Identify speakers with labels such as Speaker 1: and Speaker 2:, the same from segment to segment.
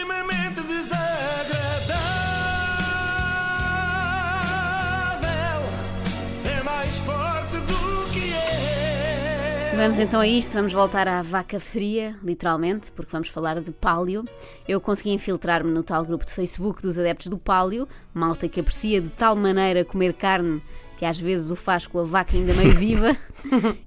Speaker 1: extremamente desagradável. É mais forte do que é.
Speaker 2: Vamos então a isto, vamos voltar à vaca fria, literalmente, porque vamos falar de pálio. Eu consegui infiltrar-me no tal grupo de Facebook dos adeptos do pálio, malta que aprecia de tal maneira comer carne que às vezes o faz com a vaca ainda meio viva.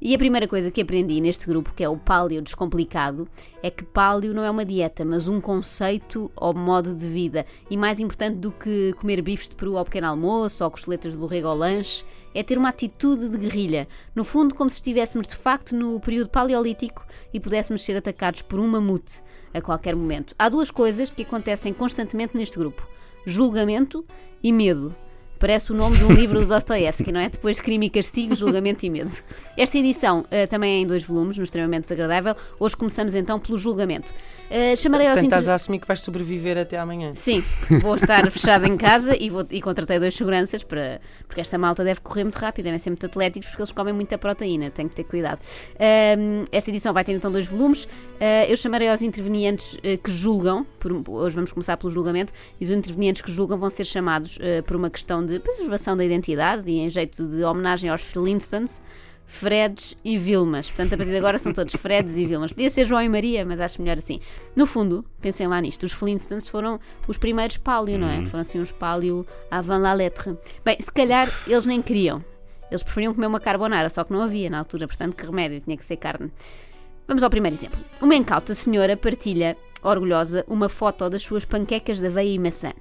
Speaker 2: e a primeira coisa que aprendi neste grupo, que é o pálio descomplicado, é que pálio não é uma dieta, mas um conceito ou modo de vida. E mais importante do que comer bifes de peru ao pequeno almoço ou costeletas de borrego ao lanche, é ter uma atitude de guerrilha. No fundo, como se estivéssemos de facto no período paleolítico e pudéssemos ser atacados por um mamute a qualquer momento. Há duas coisas que acontecem constantemente neste grupo: julgamento e medo. Parece o nome de um livro do Dostoevsky, não é? Depois de Crime e Castigo, Julgamento e Medo. Esta edição eh, também é em dois volumes, no Extremamente Desagradável. Hoje começamos então pelo julgamento. Eh, chamarei aos
Speaker 3: Portanto,
Speaker 2: inter-
Speaker 3: estás a assumir que vais sobreviver até amanhã.
Speaker 2: Sim, vou estar fechada em casa e, vou, e contratei dois seguranças para, porque esta malta deve correr muito rápido, devem ser muito atléticos porque eles comem muita proteína, tenho que ter cuidado. Ahm, esta edição vai ter então dois volumes. Ah, eu chamarei aos intervenientes que julgam, por- hoje vamos começar pelo julgamento, e os intervenientes que julgam vão ser chamados por uma questão de preservação da identidade e em jeito de homenagem aos Flintstones. Freds e Vilmas. Portanto, a partir de agora são todos Freds e Vilmas. Podia ser João e Maria, mas acho melhor assim. No fundo, pensem lá nisto, os Flintstones foram os primeiros pálio, não é? Foram assim uns pálio avant la lettre. Bem, se calhar eles nem queriam. Eles preferiam comer uma carbonara, só que não havia na altura, portanto, que remédio, tinha que ser carne. Vamos ao primeiro exemplo. Uma incauta senhora partilha, orgulhosa, uma foto das suas panquecas de aveia e maçã.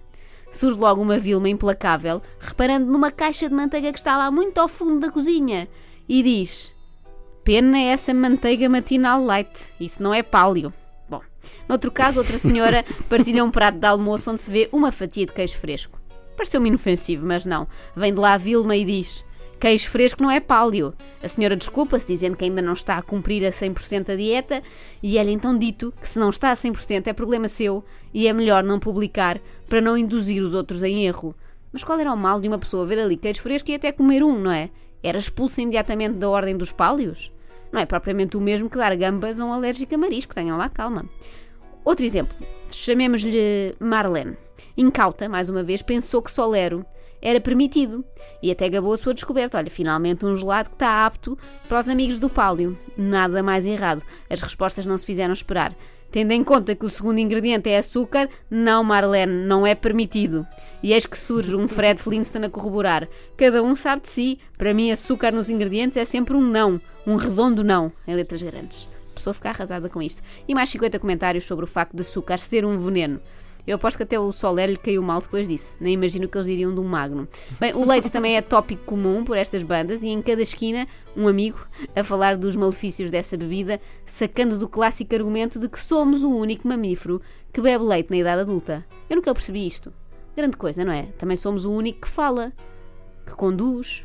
Speaker 2: Surge logo uma Vilma implacável, reparando numa caixa de manteiga que está lá muito ao fundo da cozinha e diz: Pena é essa manteiga matinal light, isso não é pálio. Bom, noutro caso, outra senhora partilha um prato de almoço onde se vê uma fatia de queijo fresco. Pareceu-me inofensivo, mas não. Vem de lá a Vilma e diz: Queijo fresco não é pálio. A senhora desculpa-se, dizendo que ainda não está a cumprir a 100% a dieta, e é-lhe então dito que se não está a 100% é problema seu e é melhor não publicar para não induzir os outros em erro. Mas qual era o mal de uma pessoa ver ali queijo fresco e até comer um, não é? Era expulsa imediatamente da ordem dos pálios? Não é propriamente o mesmo que dar gambas a um alérgico a marisco, tenham lá calma. Outro exemplo, chamemos-lhe Marlene. Incauta, mais uma vez, pensou que Solero era permitido e até gabou a sua descoberta. Olha, finalmente um gelado que está apto para os amigos do Pálio. Nada mais errado. As respostas não se fizeram esperar. Tendo em conta que o segundo ingrediente é açúcar, não, Marlene, não é permitido. E eis que surge um Fred Flintstone a corroborar. Cada um sabe de si. Para mim, açúcar nos ingredientes é sempre um não. Um redondo não, em letras grandes. A pessoa fica arrasada com isto. E mais 50 comentários sobre o facto de açúcar ser um veneno. Eu aposto que até o Soler lhe caiu mal depois disso. Nem imagino o que eles diriam de um magno. Bem, o leite também é tópico comum por estas bandas e em cada esquina um amigo a falar dos malefícios dessa bebida, sacando do clássico argumento de que somos o único mamífero que bebe leite na idade adulta. Eu nunca percebi isto. Grande coisa, não é? Também somos o único que fala, que conduz,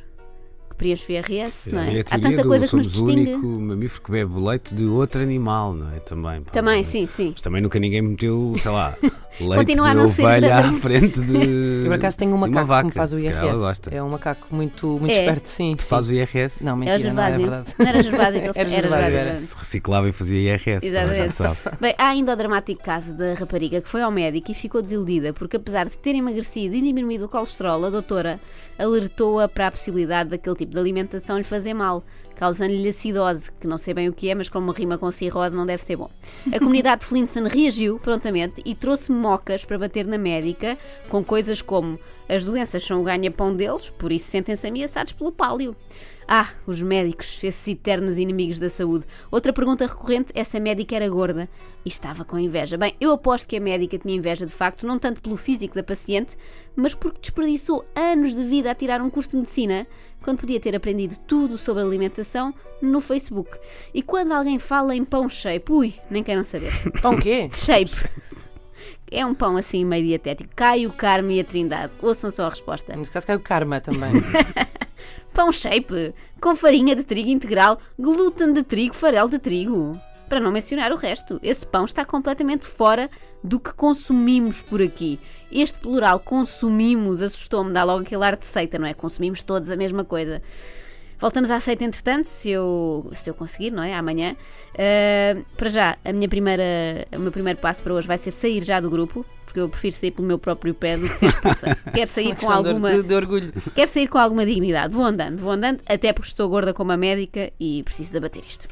Speaker 2: que preenche o IRS, não
Speaker 4: É
Speaker 2: é?
Speaker 4: a
Speaker 2: Há tanta
Speaker 4: do
Speaker 2: coisa que nos
Speaker 4: somos o
Speaker 2: distingue.
Speaker 4: único mamífero que bebe leite de outro animal, não é? Também. pá,
Speaker 2: Também,
Speaker 4: não é?
Speaker 2: sim, sim.
Speaker 4: Mas também nunca ninguém meteu, sei lá, leite
Speaker 2: Continua a não ser
Speaker 4: ovelha à frente de.
Speaker 3: Eu por acaso tenho um
Speaker 4: de uma
Speaker 3: macaco
Speaker 4: vaca.
Speaker 3: que me faz o IRS.
Speaker 4: gosta.
Speaker 3: É um macaco muito, muito
Speaker 2: É.
Speaker 3: esperto, sim.
Speaker 4: Tu
Speaker 3: sim.
Speaker 4: fazes o IRS?
Speaker 3: Não,
Speaker 2: É o
Speaker 3: mentira, não é verdade.
Speaker 2: Não era Gervásio que ele
Speaker 3: Era
Speaker 2: era
Speaker 3: era.
Speaker 4: Se reciclava e fazia IRS.
Speaker 2: Exatamente. Bem, há ainda o dramático caso da rapariga que foi ao médico e ficou desiludida porque, apesar de ter emagrecido e diminuído o colesterol, a doutora alertou-a para a possibilidade daquele tipo de alimentação lhe fazer mal, causando-lhe acidose, que não sei bem o que é, mas como rima com cirrose não deve ser bom. A comunidade de reagiu prontamente e trouxe mocas para bater na médica com coisas como as doenças são o ganha-pão deles, por isso sentem-se ameaçados pelo pálio. Ah, os médicos, esses eternos inimigos da saúde. Outra pergunta recorrente é se a médica era gorda e estava com inveja. Bem, eu aposto que a médica tinha inveja de facto, não tanto pelo físico da paciente, mas porque desperdiçou anos de vida a tirar um curso de medicina, quando podia ter aprendido tudo sobre alimentação no Facebook. E quando alguém fala em pão shape, ui, nem queiram saber.
Speaker 3: Pão quê?
Speaker 2: Shape. É um pão assim meio dietético. Caio, Carme e a Trindade. Ouçam só a resposta.
Speaker 3: Neste caso caiu karma também.
Speaker 2: Pão shape, com farinha de trigo integral, glúten de trigo, farelo de trigo. Para não mencionar o resto, esse pão está completamente fora do que consumimos por aqui. Este plural consumimos assustou-me, dá logo aquele ar de seita, não é? Consumimos todos a mesma coisa. Voltamos à seita, entretanto, se eu, se eu conseguir, não é? Amanhã. Uh, para já, a minha primeira, o meu primeiro passo para hoje vai ser sair já do grupo, porque eu prefiro sair pelo meu próprio pé do que ser expulsa. Quero sair com alguma.
Speaker 3: de, de orgulho.
Speaker 2: Quero sair com alguma dignidade. Vou andando, vou andando, até porque estou gorda como a médica e preciso de abater isto.